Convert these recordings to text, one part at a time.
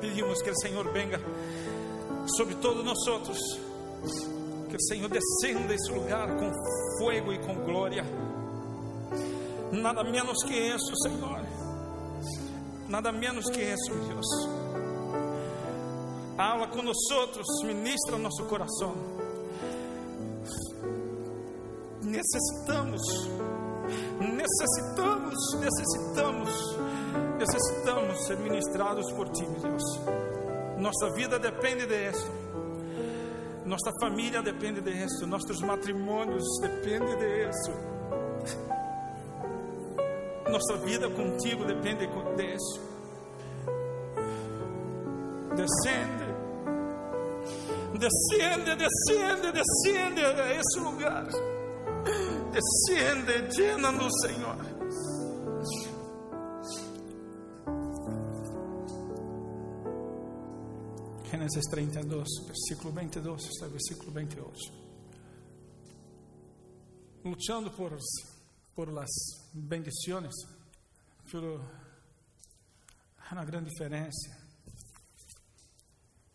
pedimos que o Senhor venga sobre todos nós, que o Senhor descenda esse lugar com fogo e com glória. Nada menos que isso, Senhor. Nada menos que isso, Deus. Habla com nós, ministra nosso coração. Necessitamos, necessitamos, necessitamos, necessitamos ser ministrados por Ti, Deus. Nossa vida depende disso. Nossa família depende disso. Nossos matrimônios dependem disso. Nossa vida contigo depende disso. Descende. Descende, descende, descende a esse lugar. Descende, llena-nos, Senhor. Gênesis 32, versículo 22 hasta el versículo 28. Luchando por, por las bendiciones, pero há uma grande diferença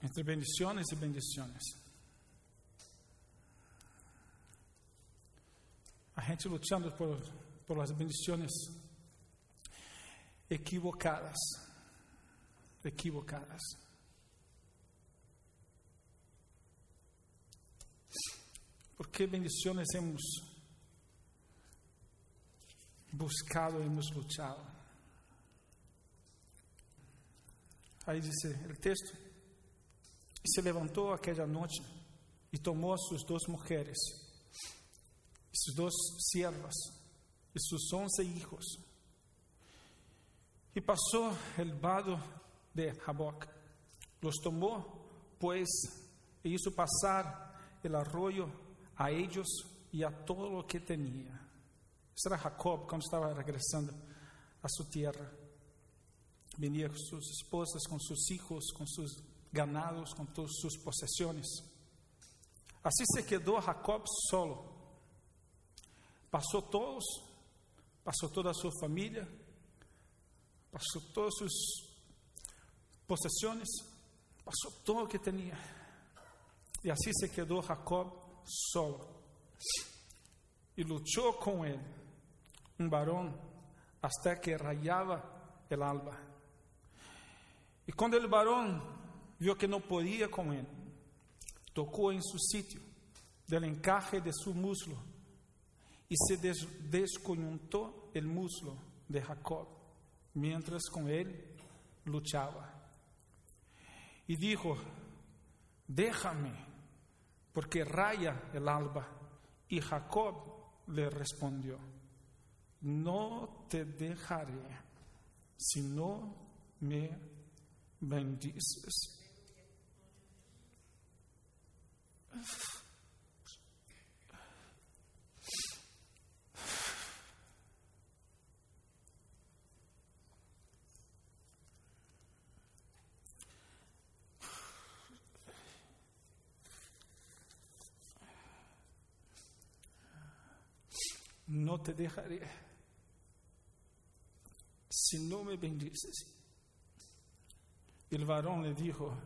entre bendições e bendições. A gente lutando por, por as bendições equivocadas, equivocadas. Porque bendições hemos buscado, hemos luchado. Aí diz o texto: E se levantou aquela noite e tomou suas duas mulheres, suas duas siervas, e seus onze hijos, e passou el vado de Jaboc. Los tomou, pois, e hizo passar el arroyo a ellos e a todo lo que tinha. Isso era Jacob quando estava regressando a sua terra. Venia com suas esposas, com seus filhos, com seus ganados, com todas suas possessões. Assim se quedou Jacob solo. Passou todos, passou toda a sua família, passou todas suas possessões, passou todo o que tinha. E assim se quedou Jacob solo. E lutou com ele um varão até que rayava el alba. E quando o varão viu que não podia com ele, tocou em seu sítio del encaje de seu muslo e se des desconjuntou el muslo de Jacob, mientras com ele luchava. E dijo: Déjame porque raya el alba. Y Jacob le respondió, no te dejaré si no me bendices. No te dejaré si no me bendices. El varón le dijo,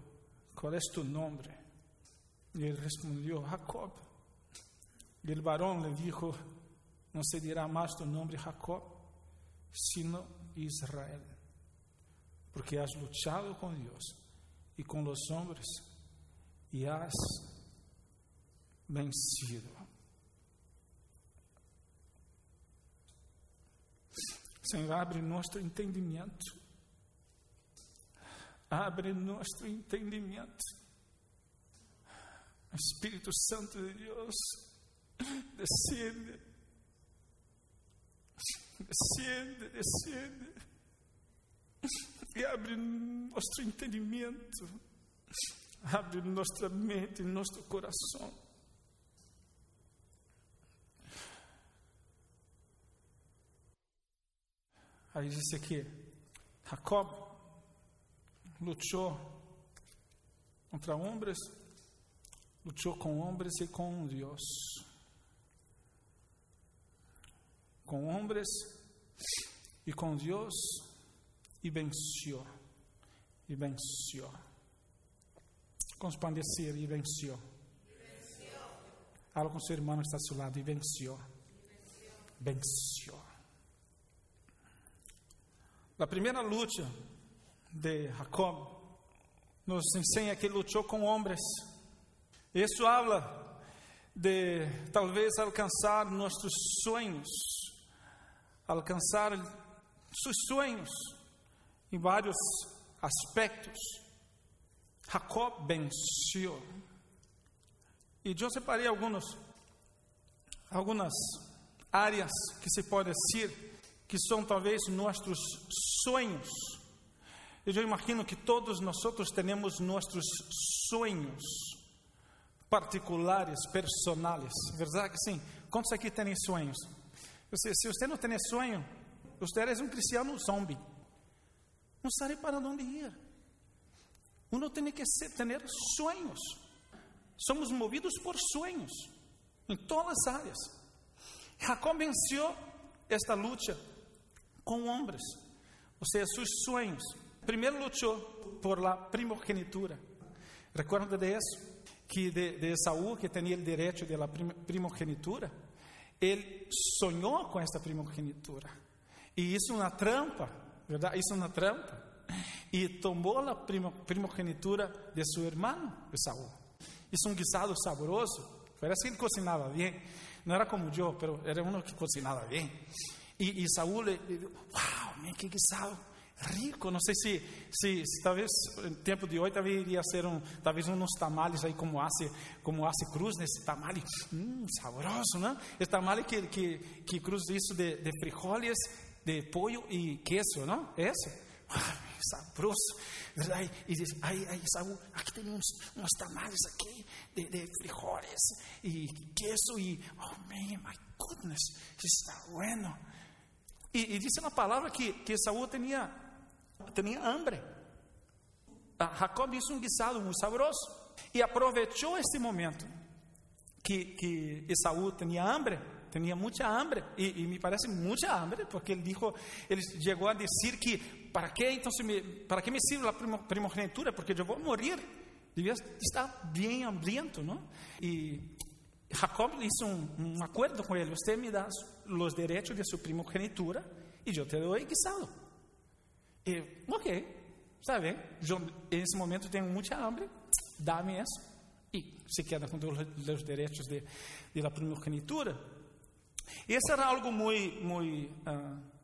¿cuál es tu nombre? Y él respondió, Jacob. Y el varón le dijo, no se dirá más tu nombre Jacob, sino Israel, porque has luchado con Dios y con los hombres y has vencido. Senhor, abre nosso entendimento. Abre nosso entendimento. Espírito Santo de Deus, descende, descende, descende, e abre nosso entendimento, abre nossa mente, nosso coração. Aí disse aqui: Jacob lutou contra homens, lutou com homens e com Deus. Com homens e com Deus e venceu. y venció. Compadecer y venció. Habla con su hermano que está a su lado y venció. Venció. La primera lucha de Jacob nos enseña que luchó con hombres. Eso habla de talvez alcançar nossos sonhos, alcançar seus sonhos em vários aspectos. Jacob venceu. E eu separei alguns, algumas áreas que se pode dizer que são talvez nossos sonhos. Eu imagino que todos nós temos nossos sonhos particulares, personais. Verdade que sim? Quantos aqui têm sonhos? Se você não tem sonho, você é um cristiano zombie. Não sabe para onde ir. Uno tem que ter sonhos. Somos movidos por sonhos em todas as áreas. Jacob venceu esta luta com homens, ou seja, seus sonhos. Primeiro lutou por la primogenitura. Recuerda de isso? que de, de Saúl, que tinha o direito de la primogenitura, ele sonhou com esta primogenitura. E é uma trampa, verdade? Isso é uma trampa. E tomou a primogenitura de seu irmão, de Saúl. Isso é um guisado saboroso. Parece que ele cozinhava bem. Não era como eu, mas era um que cozinhava bem. E, e Saúl, uau, que guisado rico. Não sei se, se, se, talvez no tempo de hoje talvez iria ser um, talvez uns tamales aí como hace, como hace Cruz nesse tamale, hum, saboroso, né? Esse tamale que, que, que Cruz isso de, de frijoles, de pollo e queso, não? Esse? Ah, saboroso, verdade? E diz, aí, aí, Saúl, aqui tem uns, uns tamales aqui de, de frijoles e queso e, oh man, my goodness, está bueno. E, e disse na palavra que, que Saúl tinha tinha hambre. Jacob hizo um guisado muito saboroso e aproveitou este momento que, que Esaú tinha hambre, tinha muita hambre e, e, me parece muita hambre, porque ele dijo, ele chegou a dizer que para que então me, para que me sirve a primogenitura, porque eu vou morrer. Devia estar bem hambriento, não? E Jacob hizo um, um acordo com ele: você me dá os direitos de sua primogenitura e eu te dou guisado. E, ok, está bem. Eu, nesse momento tenho muita hambre, dá-me isso. E se queda com os direitos de, de la primogenitura. Isso era algo muito, muito uh,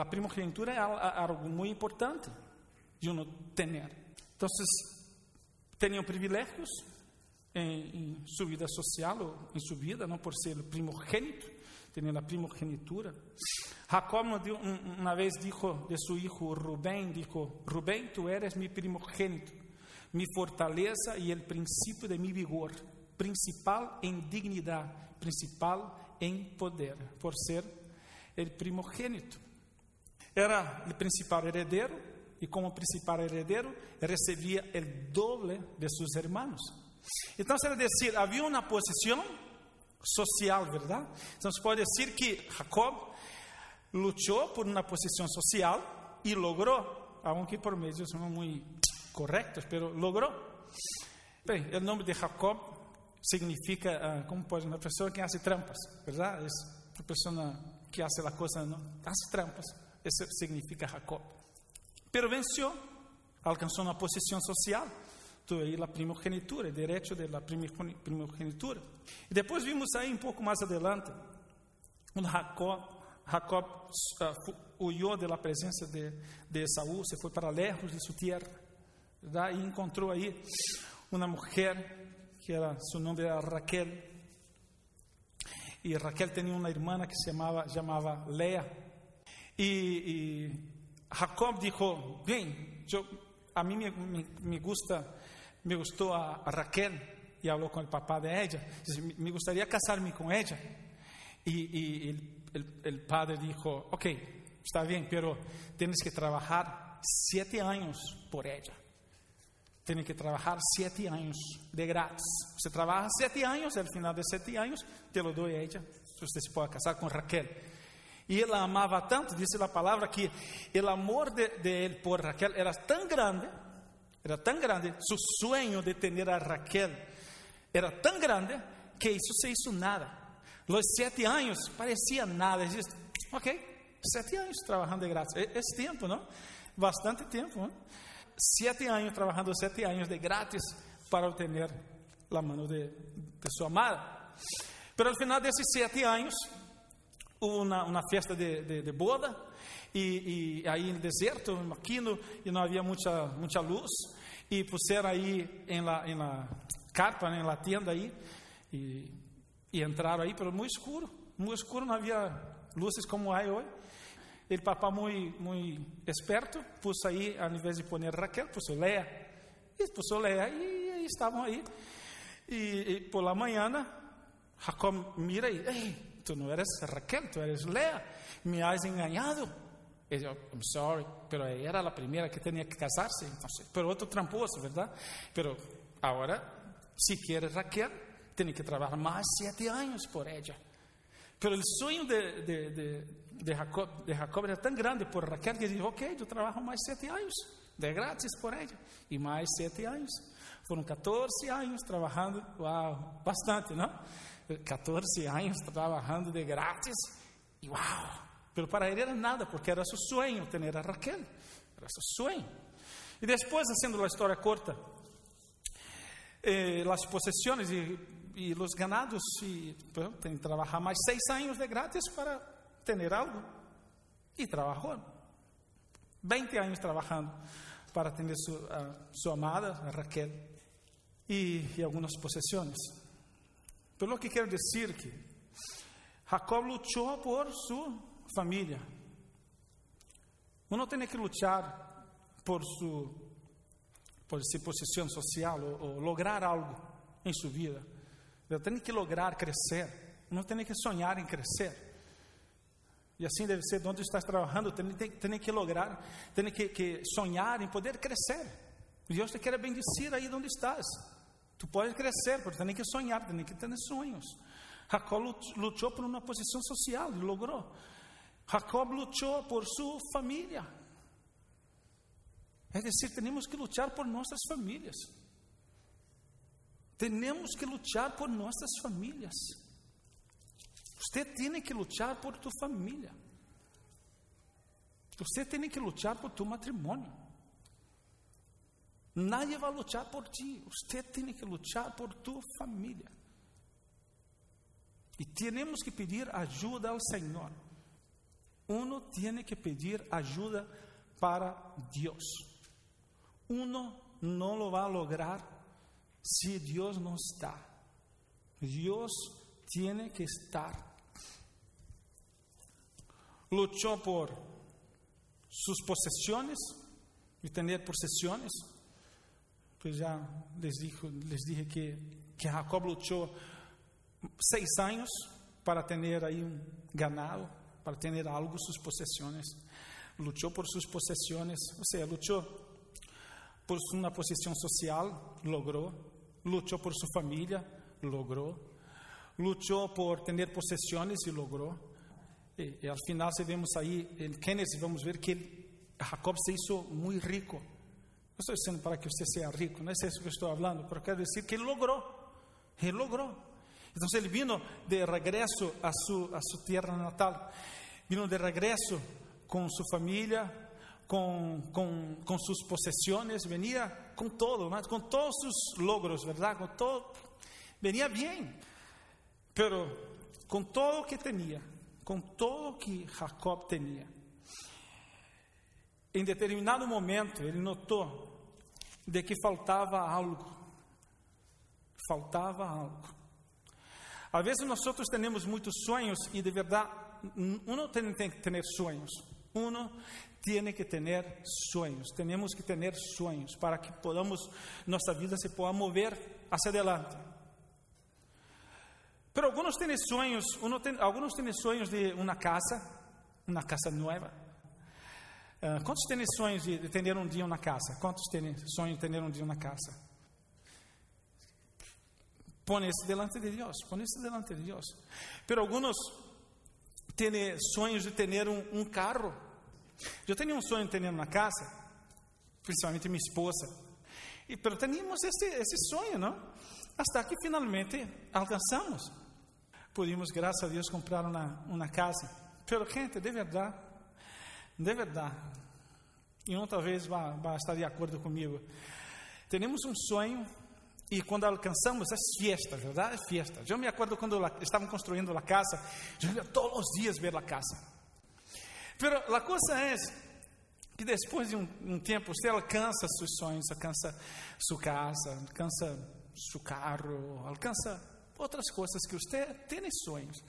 a primogenitura é algo muito importante de uno ter. Então, tinham privilégios em, em sua vida social ou em sua vida, não por ser primogênito, tinha a primogenitura. Jacob uma vez disse de seu filho Rubén, dijo, Rubén, tu eres mi primogênito, mi fortaleza e el princípio de mi vigor, principal em dignidade, principal em poder, por ser el primogênito. Era o principal heredero e como principal heredero recebia el doble de seus hermanos. Então, era dizer, havia uma posição social, verdade? Então, se pode dizer que Jacob luchó por una posición social y logró, aunque por medios no muy correctos, pero logró. Bem, el nombre de Jacob significa, uh, como pode, uma pessoa que hace trampas, verdade? Es uma pessoa que hace la cosa, ¿no? hace trampas. Isso significa Jacob. Pero venceu, alcançou uma posição social, aí a primogenitura, o direito da primogenitura. E depois vimos aí um pouco mais adelante, um Jacob Jacob uh, huyó de la presença de, de Saúl, se foi para lejos de sua terra, e encontrou aí uma mulher que era, seu nome era Raquel, e Raquel tinha uma irmã que se chamava, chamava Lea, e, e Jacob disse, bem, eu, a mim me, me, me gusta, me gostou a, Raquel, e falou com o papá de ella, disse, me gostaria casar-me com ella, e, el padre dijo, ok, está bien, pero tienes que trabajar siete años por ella. Tienes que trabajar siete años de gratis. Você trabalha sete anos, al final de sete anos, te lo doy a ella. Você se pode casar com Raquel. E ele amava tanto, disse a palavra, que o amor de, de por Raquel era tão grande Era tão grande, seu sonho de ter a Raquel era tão grande que isso se hizo nada. Los sete anos parecia nada. Disse, ok, sete anos trabalhando de graça. É, tempo, não? Bastante tempo. Sete anos trabalhando, sete anos de grátis para obter a mão de, de sua amada. Pero al final desses sete anos, uma, uma festa de, de, de boda, e, e, aí no deserto, no maquino, e não havia muita, muita luz, e puseram aí em la, em la carpa, né, em la tenda aí, e, e entraram aí, pelo muito escuro, muito escuro, não havia luzes como há hoje. Ele, papá, muito, muito esperto, pôs aí, ao invés de pôr Raquel, pôs Leia, e pôs Leia, e, e estavam aí. E, e por la manhã, Jacob mira e, ei, tu não eres Raquel, tu eres Lea, me has engañado. Ele, I'm sorry, pero era a primeira que tinha que casar-se, então, pero outro tramposo, verdade? Pero agora, se quer Raquel, tem que trabalhar mais sete anos por ela. Pero o sonho de, de, de, de, Jacob, de Jacob era tão grande por Raquel que ele disse: Ok, eu trabalho mais sete anos, de grátis por ela, e mais sete anos. Foram 14 anos trabalhando, uau, bastante, não? 14 anos trabalhando de grátis, e uau! Pero para ele era nada, porque era seu sonho ter a Raquel, era seu sonho. E depois, fazendo a história corta, eh, as possessões e, os ganados, e bueno, que trabalhar mais seis anos de grátis para ter algo. E trabalhou. 20 anos trabalhando para ter sua, sua amada, a Raquel e, e algumas possessões. Pelo que quero dizer que Jacob lutou por sua família. Uno tem que lutar por sua por sua posição social ou, ou lograr algo em sua vida. Eu tenho que lograr crescer. Não tem que sonhar em crescer. E assim deve ser onde estás trabalhando. Tem, tem, tem que lograr, tem que, que sonhar em poder crescer. Deus te quer bendecir aí onde estás. Tu pode crescer, porque tem que sonhar, tem que ter sonhos. Jacob lutou por uma posição social e logrou. Jacob lutou por sua família. É dizer, temos que lutar por nossas famílias. Temos que lutar por nossas famílias. Você tem que lutar por tu família. Você tem que lutar por tu matrimônio. Nadie vai lutar por ti. Você tem que lutar por tu família. E temos que pedir ajuda ao Senhor. Uno tem que pedir ajuda para Deus. Uno não lo vai lograr se Deus não está. Deus tem que estar. Luchou por suas possessões e ter possessões pues já les, dijo, les dije que Jacob luchó seis años para tener ahí un ganado, para tener algo, sus posesiones. Luchó por sus posesiones, o sea, luchó por una posición social, logró. Luchó por su familia, logró. Luchó por tener posesiones y logró. Y, y al final, si vemos ahí en Génesis, vamos ver que Jacob se hizo muy rico estou dizendo para que você seja rico, não é isso que eu estou falando, pero quero dizer que ele logrou, ele logrou. Então ele vino de regresso a sua a sua terra natal, vino de regresso com sua família, com, com, com suas possessões, venia com todo, mas com todos os logros, verdade? Com todo, venia bem, pero com todo que tinha, com todo que Jacob tinha. Em determinado momento, ele notou de que faltava algo. Faltava algo. Às vezes nós outros temos muitos sonhos e de verdade, uno tem, que ter sonhos. Uno tem que ter sonhos. Temos que ter sonhos para que podamos, nossa vida se possa mover hacia adelante. Pero alguns têm sonhos, uno têm sonhos de uma casa, uma casa nova. Uh, quantos têm sonhos de, de um dia na casa? Quantos têm sonhos de ter um dia na casa? Isso delante de põe isso delante de Deus. Pero alguns têm sonhos de ter um, carro. Eu tenho um sonho de ter uma casa, principalmente minha esposa. E, pero teníamos esse, esse sonho, não? Hasta que finalmente alcançamos. Pudimos, graças a Deus, comprar uma, casa. Pero, gente, de verdade, de verdade, e talvez vá, vá estar de acordo comigo. Temos um sonho e quando alcançamos é fiesta, verdade? É fiesta. Eu me acordo quando estavam construindo a casa, eu ia todos os dias ver a casa. Pero a coisa é que depois de um, um tempo você alcança seus sonhos, alcança sua casa, alcança seu carro, alcança outras coisas que você tem sonhos.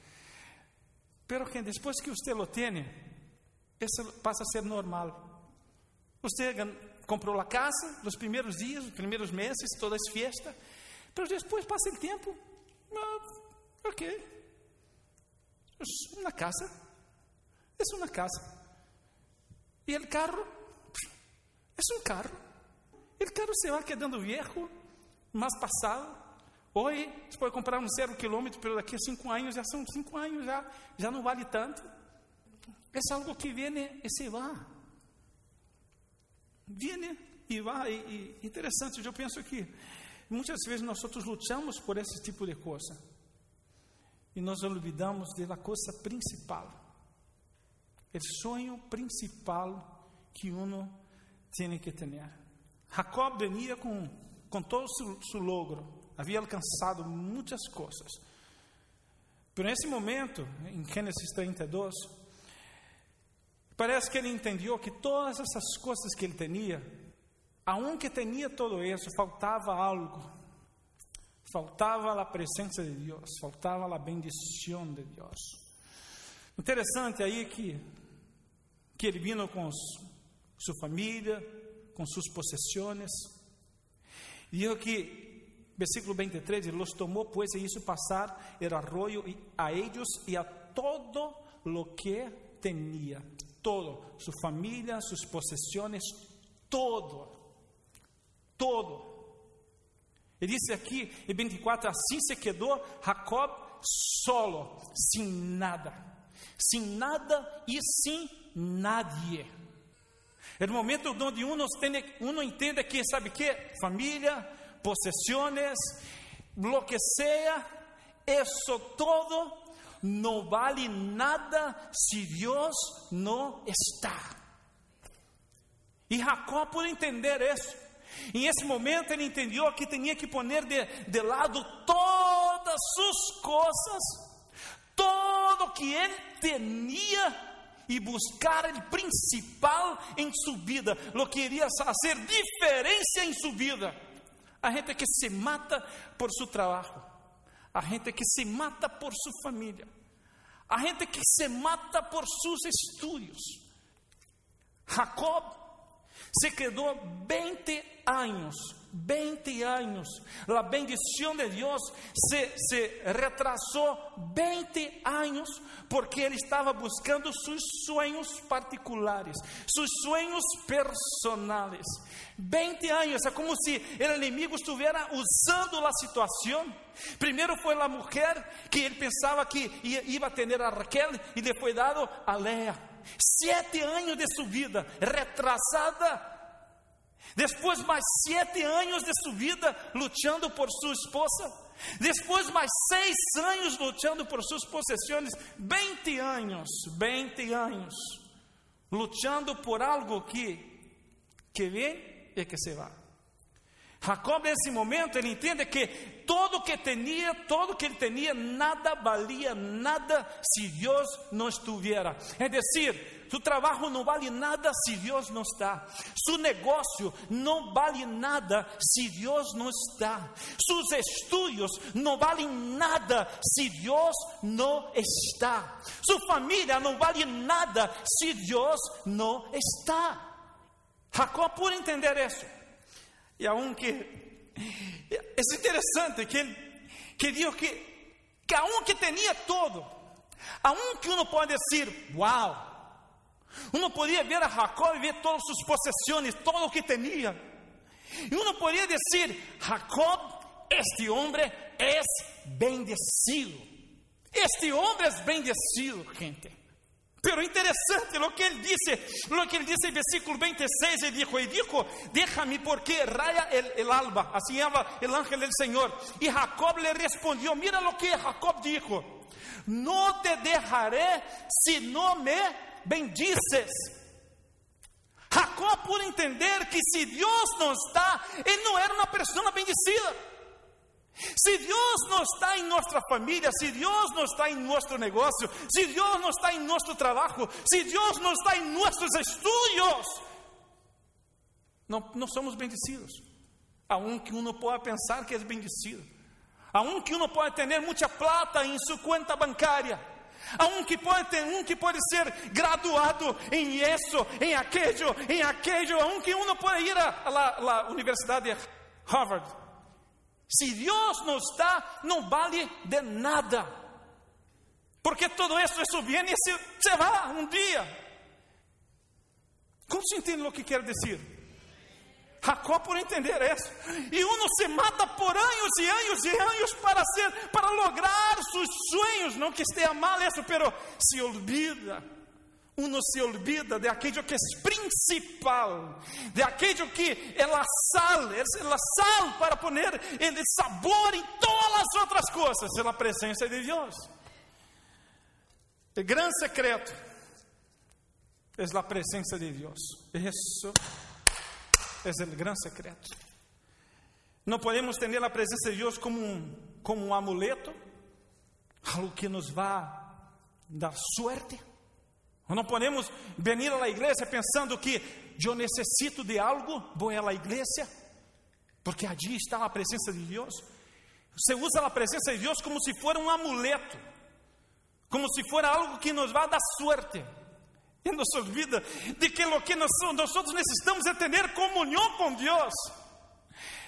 Pero que depois que você lo tem, isso passa a ser normal. Você comprou a casa, nos primeiros dias, nos primeiros meses, todas as festas, mas depois passa o tempo, ah, ok, uma casa, é uma casa. E o carro, é um carro. O carro se vai quedando viejo, mais passado. Hoje, você pode comprar um zero quilômetro, mas daqui a cinco anos, já são cinco anos, já, já não vale tanto. É algo que vem e se vai. Vem e vai. E, interessante, eu penso que muitas vezes nós outros lutamos por esse tipo de coisa. E nós olvidamos da coisa principal. O sonho principal que uno tem que ter. Jacob venia com, com todo o seu logro, havia alcançado muitas coisas. Pero nesse momento, em Gênesis 32, parece que ele entendeu que todas essas coisas que ele tinha, aunque tinha todo isso, faltava algo. Faltava a presença de Deus, faltava a bendição de Deus. Interessante aí que, que ele vino com sua família, com suas possessões, e dijo que Versículo 23, los tomó pues e hizo pasar el arroyo a ellos y a todo lo que tenía, todo, su familia, sus posesiones, todo, todo. Ele disse aqui em 24: assim se quedou Jacob solo, sem nada, sem nada e sem nadie. É o momento onde uno, uno entende que, sabe que? Família, posesiones, lo que sea, eso todo no vale nada si Dios no está. E Jacob por entender isso. Em esse momento ele entendeu que tinha que poner de, de lado todas suas coisas, todo que ele tinha e buscar o principal em sua vida, lo que iria fazer diferença em sua vida. A gente que se mata por seu trabalho, a gente que se mata por sua família, a gente que se mata por seus estudos. Jacob se quedou 20 anos 20 anos. A bendição de Deus se, se retrasou 20 anos porque ele estava buscando seus sonhos particulares, seus sonhos personais. 20 anos, é como se o inimigo estivesse usando a situação. Primeiro foi a mulher que ele pensava que ia, ter a Raquel e depois dado a Leia. Sete anos de sua vida retrasada depois mais sete anos de sua vida lutando por sua esposa. Depois mais seis anos lutando por suas possessões. 20 anos, 20 anos. Lutando por algo que, que vem e que se vai. Jacob, nesse momento, ele entende que todo que tinha, todo que ele tinha, nada valia nada se Deus não estivesse. É decir, seu trabalho não vale nada se Deus não está. Seu negócio não vale nada se Deus não está. Seus estudos não valem nada se Deus não está. Sua família não vale nada se Deus não está. Jacob, por entender isso, e aunque é interessante que que diz que, que aunque tinha todo, aunque uno pode dizer, uau, uno podia ver a Jacob e ver todas suas possessões, todo o que tinha, e uno podia dizer, Jacob, este homem é bendecido, este homem é bendecido, gente. Pero interessante lo que ele disse, lo que ele disse em versículo 26, ele dijo, e dijo, déjame porque raya el, el alba, assim era el ángel del Senhor. E Jacob le respondió, mira lo que Jacob dijo, no te dejaré si no me bendices. Jacob por entender que se Deus não está, ele não era uma pessoa bendecida. Se Deus não está em nossa família, se Deus não está em nosso negócio, se Deus não está em nosso trabalho, se Deus não está em nossos estudos, não, não somos bendecidos. Aunque uno pode pensar que é bendecido, aunque uno pode ter muita plata em sua conta bancária, aunque pode ter um que pode ser graduado em isso, em aquello, em aquello, aunque uno pode ir à Universidade de Harvard, se Deus não está, não vale de nada. Porque todo isso, isso vem e se, se vai um dia. Como se entende o que quero dizer? Jacó por entender isso. E uno se mata por anos e anos e anos para ser, para lograr seus sonhos. Não que esteja mal isso, pero se olvida uno se olvida de aquello que es principal, de aquello que é a sal, es sal para poner el sabor em todas las otras cosas, é a presença de Deus. O grande secreto é a presença de Deus. Isso é o grande secreto. Não podemos ter a presença de Deus como um, como um amuleto, algo que nos vai dar suerte não podemos venir à igreja pensando que eu necessito de algo, vou à igreja, porque allí está a presença de Deus. Você usa a presença de Deus como se fosse um amuleto, como se fosse algo que nos vai dar suerte. E nos olvida de que o que nós, nós necessitamos é ter comunhão com Deus.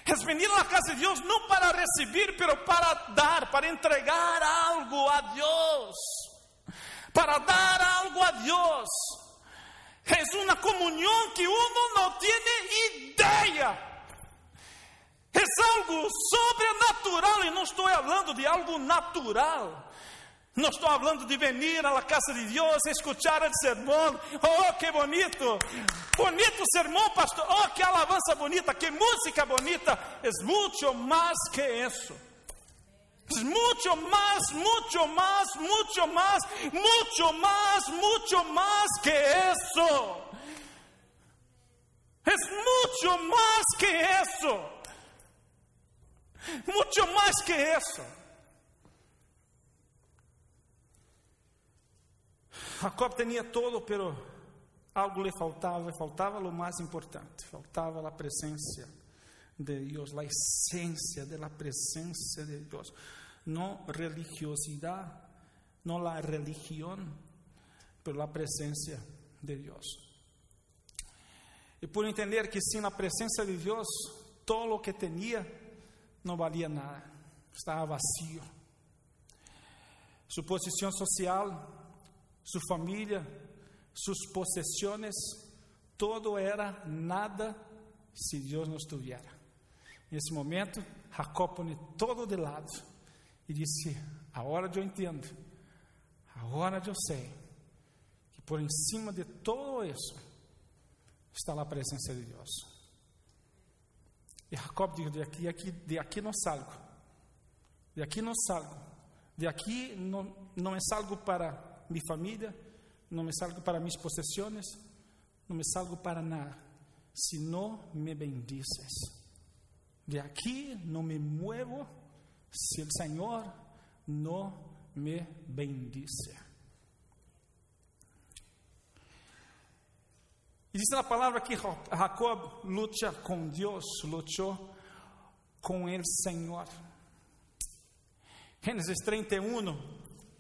É venir à casa de Deus não para receber, mas para dar, para entregar algo a Deus para dar algo a Dios. Es una comunión que uno no tiene idea. Es algo sobrenatural, e não estou falando de algo natural. Não estou falando de venir à casa de Deus, escuchar o sermão. Oh, que bonito! Bonito sermão, pastor. Oh, que alabanza bonita, que música bonita. É muito mais que isso. Mucho más, mucho más, mucho más, mucho más, mucho más que eso. Es mucho más que eso. Mucho más que eso. Jacob tenía todo, pero algo le faltaba, faltaba lo más importante, faltaba la presencia de Dios, la esencia de la presencia de Dios. No religiosidad, no la religión, pero la presencia de Dios. Y por entender que sin la presencia de Dios, todo lo que tenía no valía nada, estaba vacío. Su posición social, su familia, sus posesiones, todo era nada se Deus não estuviera. Nesse momento, Jacob põe todo de lado e disse: A hora de eu entendo, a hora de eu sei, que por em cima de todo isso está lá a presença de Deus. E Jacob diz: De aqui, aqui, de aqui não salgo, de aqui não salgo, de aqui não, não é salgo para minha família, não me salgo para minhas possessões, não me salgo para nada, se não me bendices. De aqui não me muevo se o Senhor não me bendice. E diz na palavra que Jacob luta com Deus, lutou com o Senhor. Gênesis 31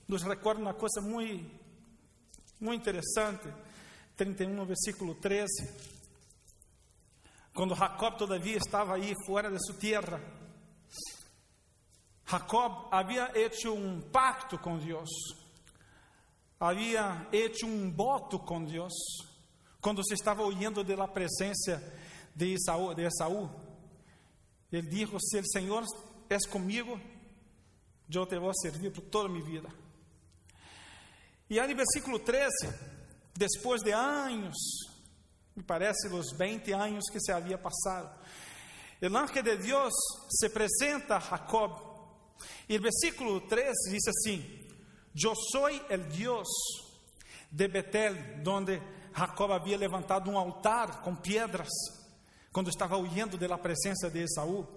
nos recorda uma coisa muito, muito interessante. 31, versículo 13 quando Jacob todavia estava aí fora de sua terra, Jacob havia hecho um pacto com Deus, havia hecho um voto com Deus, quando se estava huyendo da presença de Esaú, de Esaú. Ele disse: Se o Senhor é comigo, eu te vou servir por toda a minha vida. E aí no versículo 13, depois de anos, me parece os 20 anos que se havia passado, o ángel de Deus se apresenta a Jacob. E o versículo 13 diz assim: Eu sou o Deus de Betel, onde Jacob havia levantado um altar com pedras, quando estava huyendo da presença de Esaú.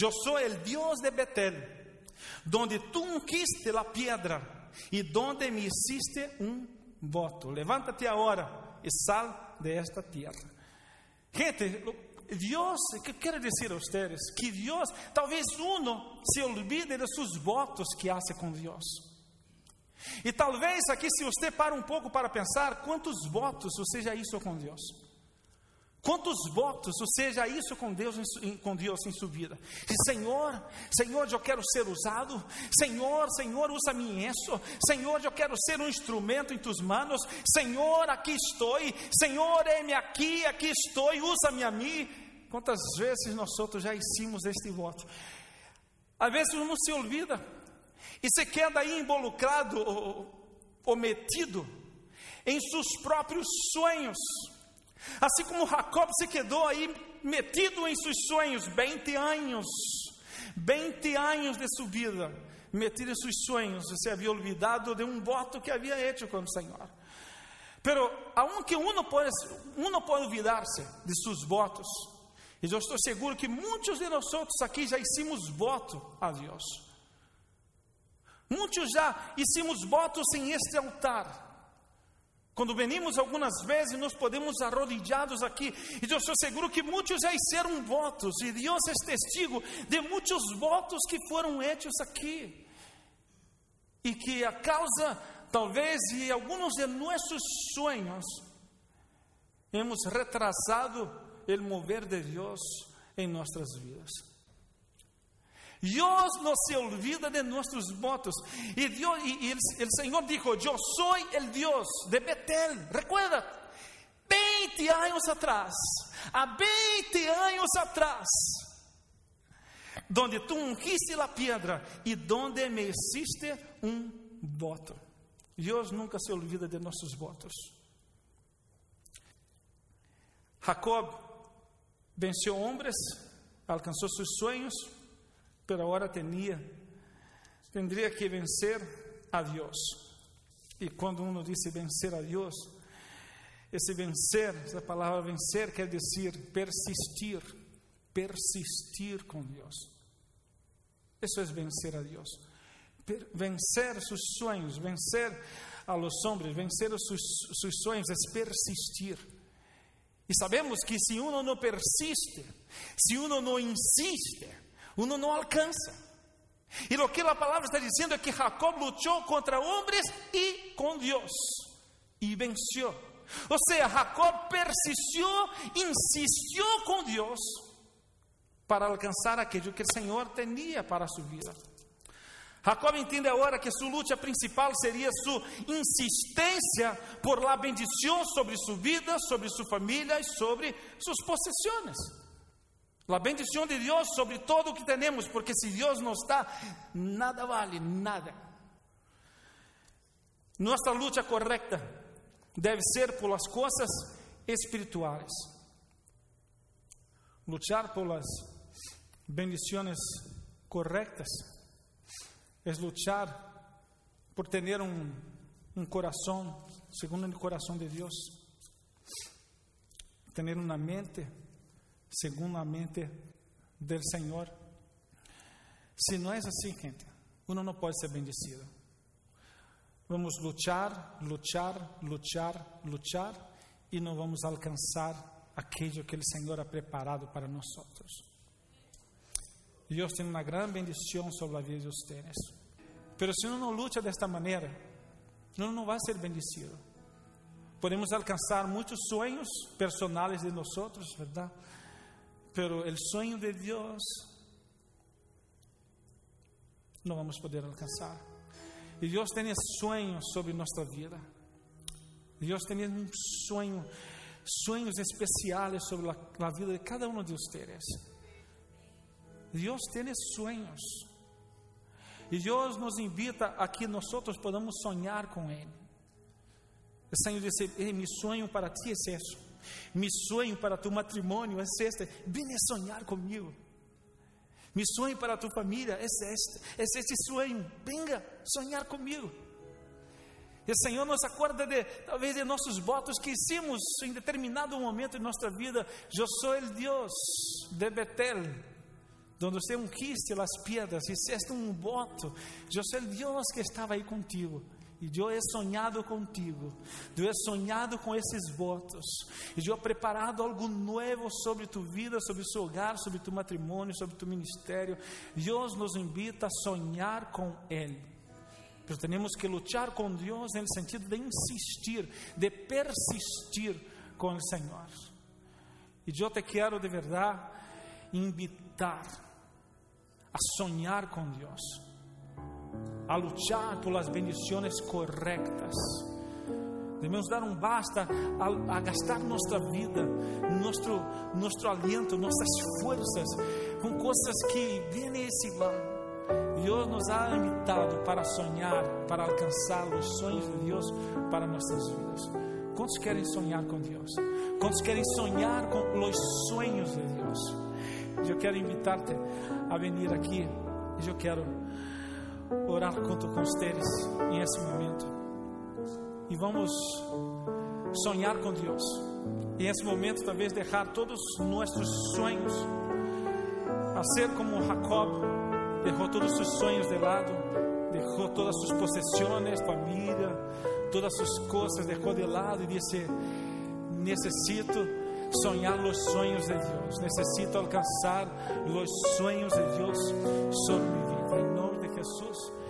Eu sou o Deus de Betel, donde tu unquiste a pedra e donde me hiciste um voto. Levántate agora e sal de esta terra. Gente, Deus, que quero dizer a vocês, que Deus, talvez uno se olvide de seus votos que hace com Deus. E talvez aqui, se você para um pouco para pensar, quantos votos você já hizo com Deus? Quantos votos você já isso com Deus, com Deus em sua vida? Senhor, Senhor, eu quero ser usado. Senhor, Senhor, usa-me isso. Senhor, eu quero ser um instrumento em tus manos. Senhor, aqui estou. Senhor, é-me aqui, aqui estou. Usa-me a mim. Quantas vezes nós outros já hicimos este voto? Às vezes uno se olvida e se queda aí involucrado ou, ou metido em seus próprios sonhos Assim como Jacob se quedou aí metido em seus sonhos, 20 anos, 20 anos de sua vida, metido em seus sonhos, se havia olvidado de um voto que havia feito com o Senhor. Pero aunque uno pode, uno pode olvidar-se de seus votos, e eu estou seguro que muitos de nós aqui já hicimos voto a Deus. Muitos já hicimos votos em este altar. Quando venimos algumas vezes, nós podemos arrodillados aqui, e eu sou seguro que muitos já hicieron votos, e Deus é testigo de muitos votos que foram hechos aqui, e que a causa, talvez, de alguns de nossos sonhos, hemos retrasado o mover de Deus em nossas vidas. Dios no se olvida de nuestros votos. Y, Dios, y, y Señor dijo, yo soy el Dios de Betel. Recuerda, 20 años atrás, a 20 años atrás, donde tú ungiste la piedra y donde me hiciste un voto. Dios nunca se olvida de nuestros votos. Jacob venció hombres, alcanzó sus sueños, pero ahora tenía, tendría que vencer a Dios. Y cuando uno dice vencer a Dios, esse vencer, essa palavra vencer quer dizer persistir, persistir com Deus. Isso é vencer a Deus. Per vencer seus sonhos, vencer a los hombres, vencer os seus, seus sonhos é persistir. E sabemos que se uno não persiste, se uno não insiste, uno no alcanza. Y lo que la palabra está diciendo es que Jacob luchó contra hombres y con Dios y venció. O sea, Jacob persistió, insistió con Dios para alcançar aquilo que o Senhor tinha para sua vida. Jacob entende agora que sua luta principal seria sua insistência por la bendição sobre sua vida, sobre sua família e sobre suas possessões. La bendición de Dios sobre todo lo que tenemos, porque si Dios no está, nada vale, nada. Nuestra lucha correcta debe ser por las cosas espirituales. Luchar por las bendiciones correctas es luchar por tener un, un corazón según el corazón de Dios, tener una mente segundo a mente do Senhor. Se não é assim, gente, uno não pode ser bendecido. Vamos lutar, lutar, lutar, lutar e não vamos alcançar aquilo que o Senhor ha preparado para nós. Deus tem uma grande bendição sobre a vida de vocês. Pero se uno não luta desta maneira, uno não vai ser bendecido. Podemos alcançar muitos sonhos personais de nós, verdade? Pero el sueño de Dios no vamos a poder alcanzar. Y Dios tiene sueños sobre nuestra vida. Dios tiene un sueño, sueños especiales sobre la vida de cada uno de ustedes. Dios tiene sueños. Y Dios nos invita a que nosotros podamos soñar con Él. O Senhor disse: Ei, mi sonho para ti é isso. Mi sonho para tu matrimônio é este. Vem sonhar comigo. Mi sonho para tu família é este. É este sonho. Venga sonhar comigo. E o Senhor nos acorda de, talvez, de nossos votos que hicimos em determinado momento de nossa vida. Eu sou o Deus de Betel, donde você ungiste as piedras, hiciste um voto. Eu sou o Deus que estava aí contigo. E eu he sonhado contigo, eu he sonhado com esses votos, e eu he preparado algo novo sobre tu vida, sobre seu hogar, sobre tu matrimônio, sobre tu ministério. Deus nos invita a sonhar com Ele. Mas temos que lutar com Deus no sentido de insistir, de persistir com o Senhor. E eu te quero de verdade invitar a sonhar com Deus a luchar por las bendiciones correctas. Devemos dar um basta a, a, gastar nossa vida, nosso, nosso aliento, nossas forças com coisas que vêm e vão. Deus nos ha invitado para sonhar, para alcançar os sonhos de Deus para nossas vidas. Quantos querem sonhar com Deus? Quantos querem sonhar com os sonhos de Deus? Eu quero invitar-te a vir aqui. Eu quero orar junto com vocês em esse momento. E vamos sonhar com Deus. E nesse momento, talvez, deixar todos nossos sonhos a ser como Jacob, deixou todos os sonhos de lado, deixou todas suas possessões, família, todas suas coisas, deixou de lado e disse: Necessito sonhar os sonhos de Deus, necessito alcançar os sonhos de Deus sobre minha vida. Em nome de Jesus.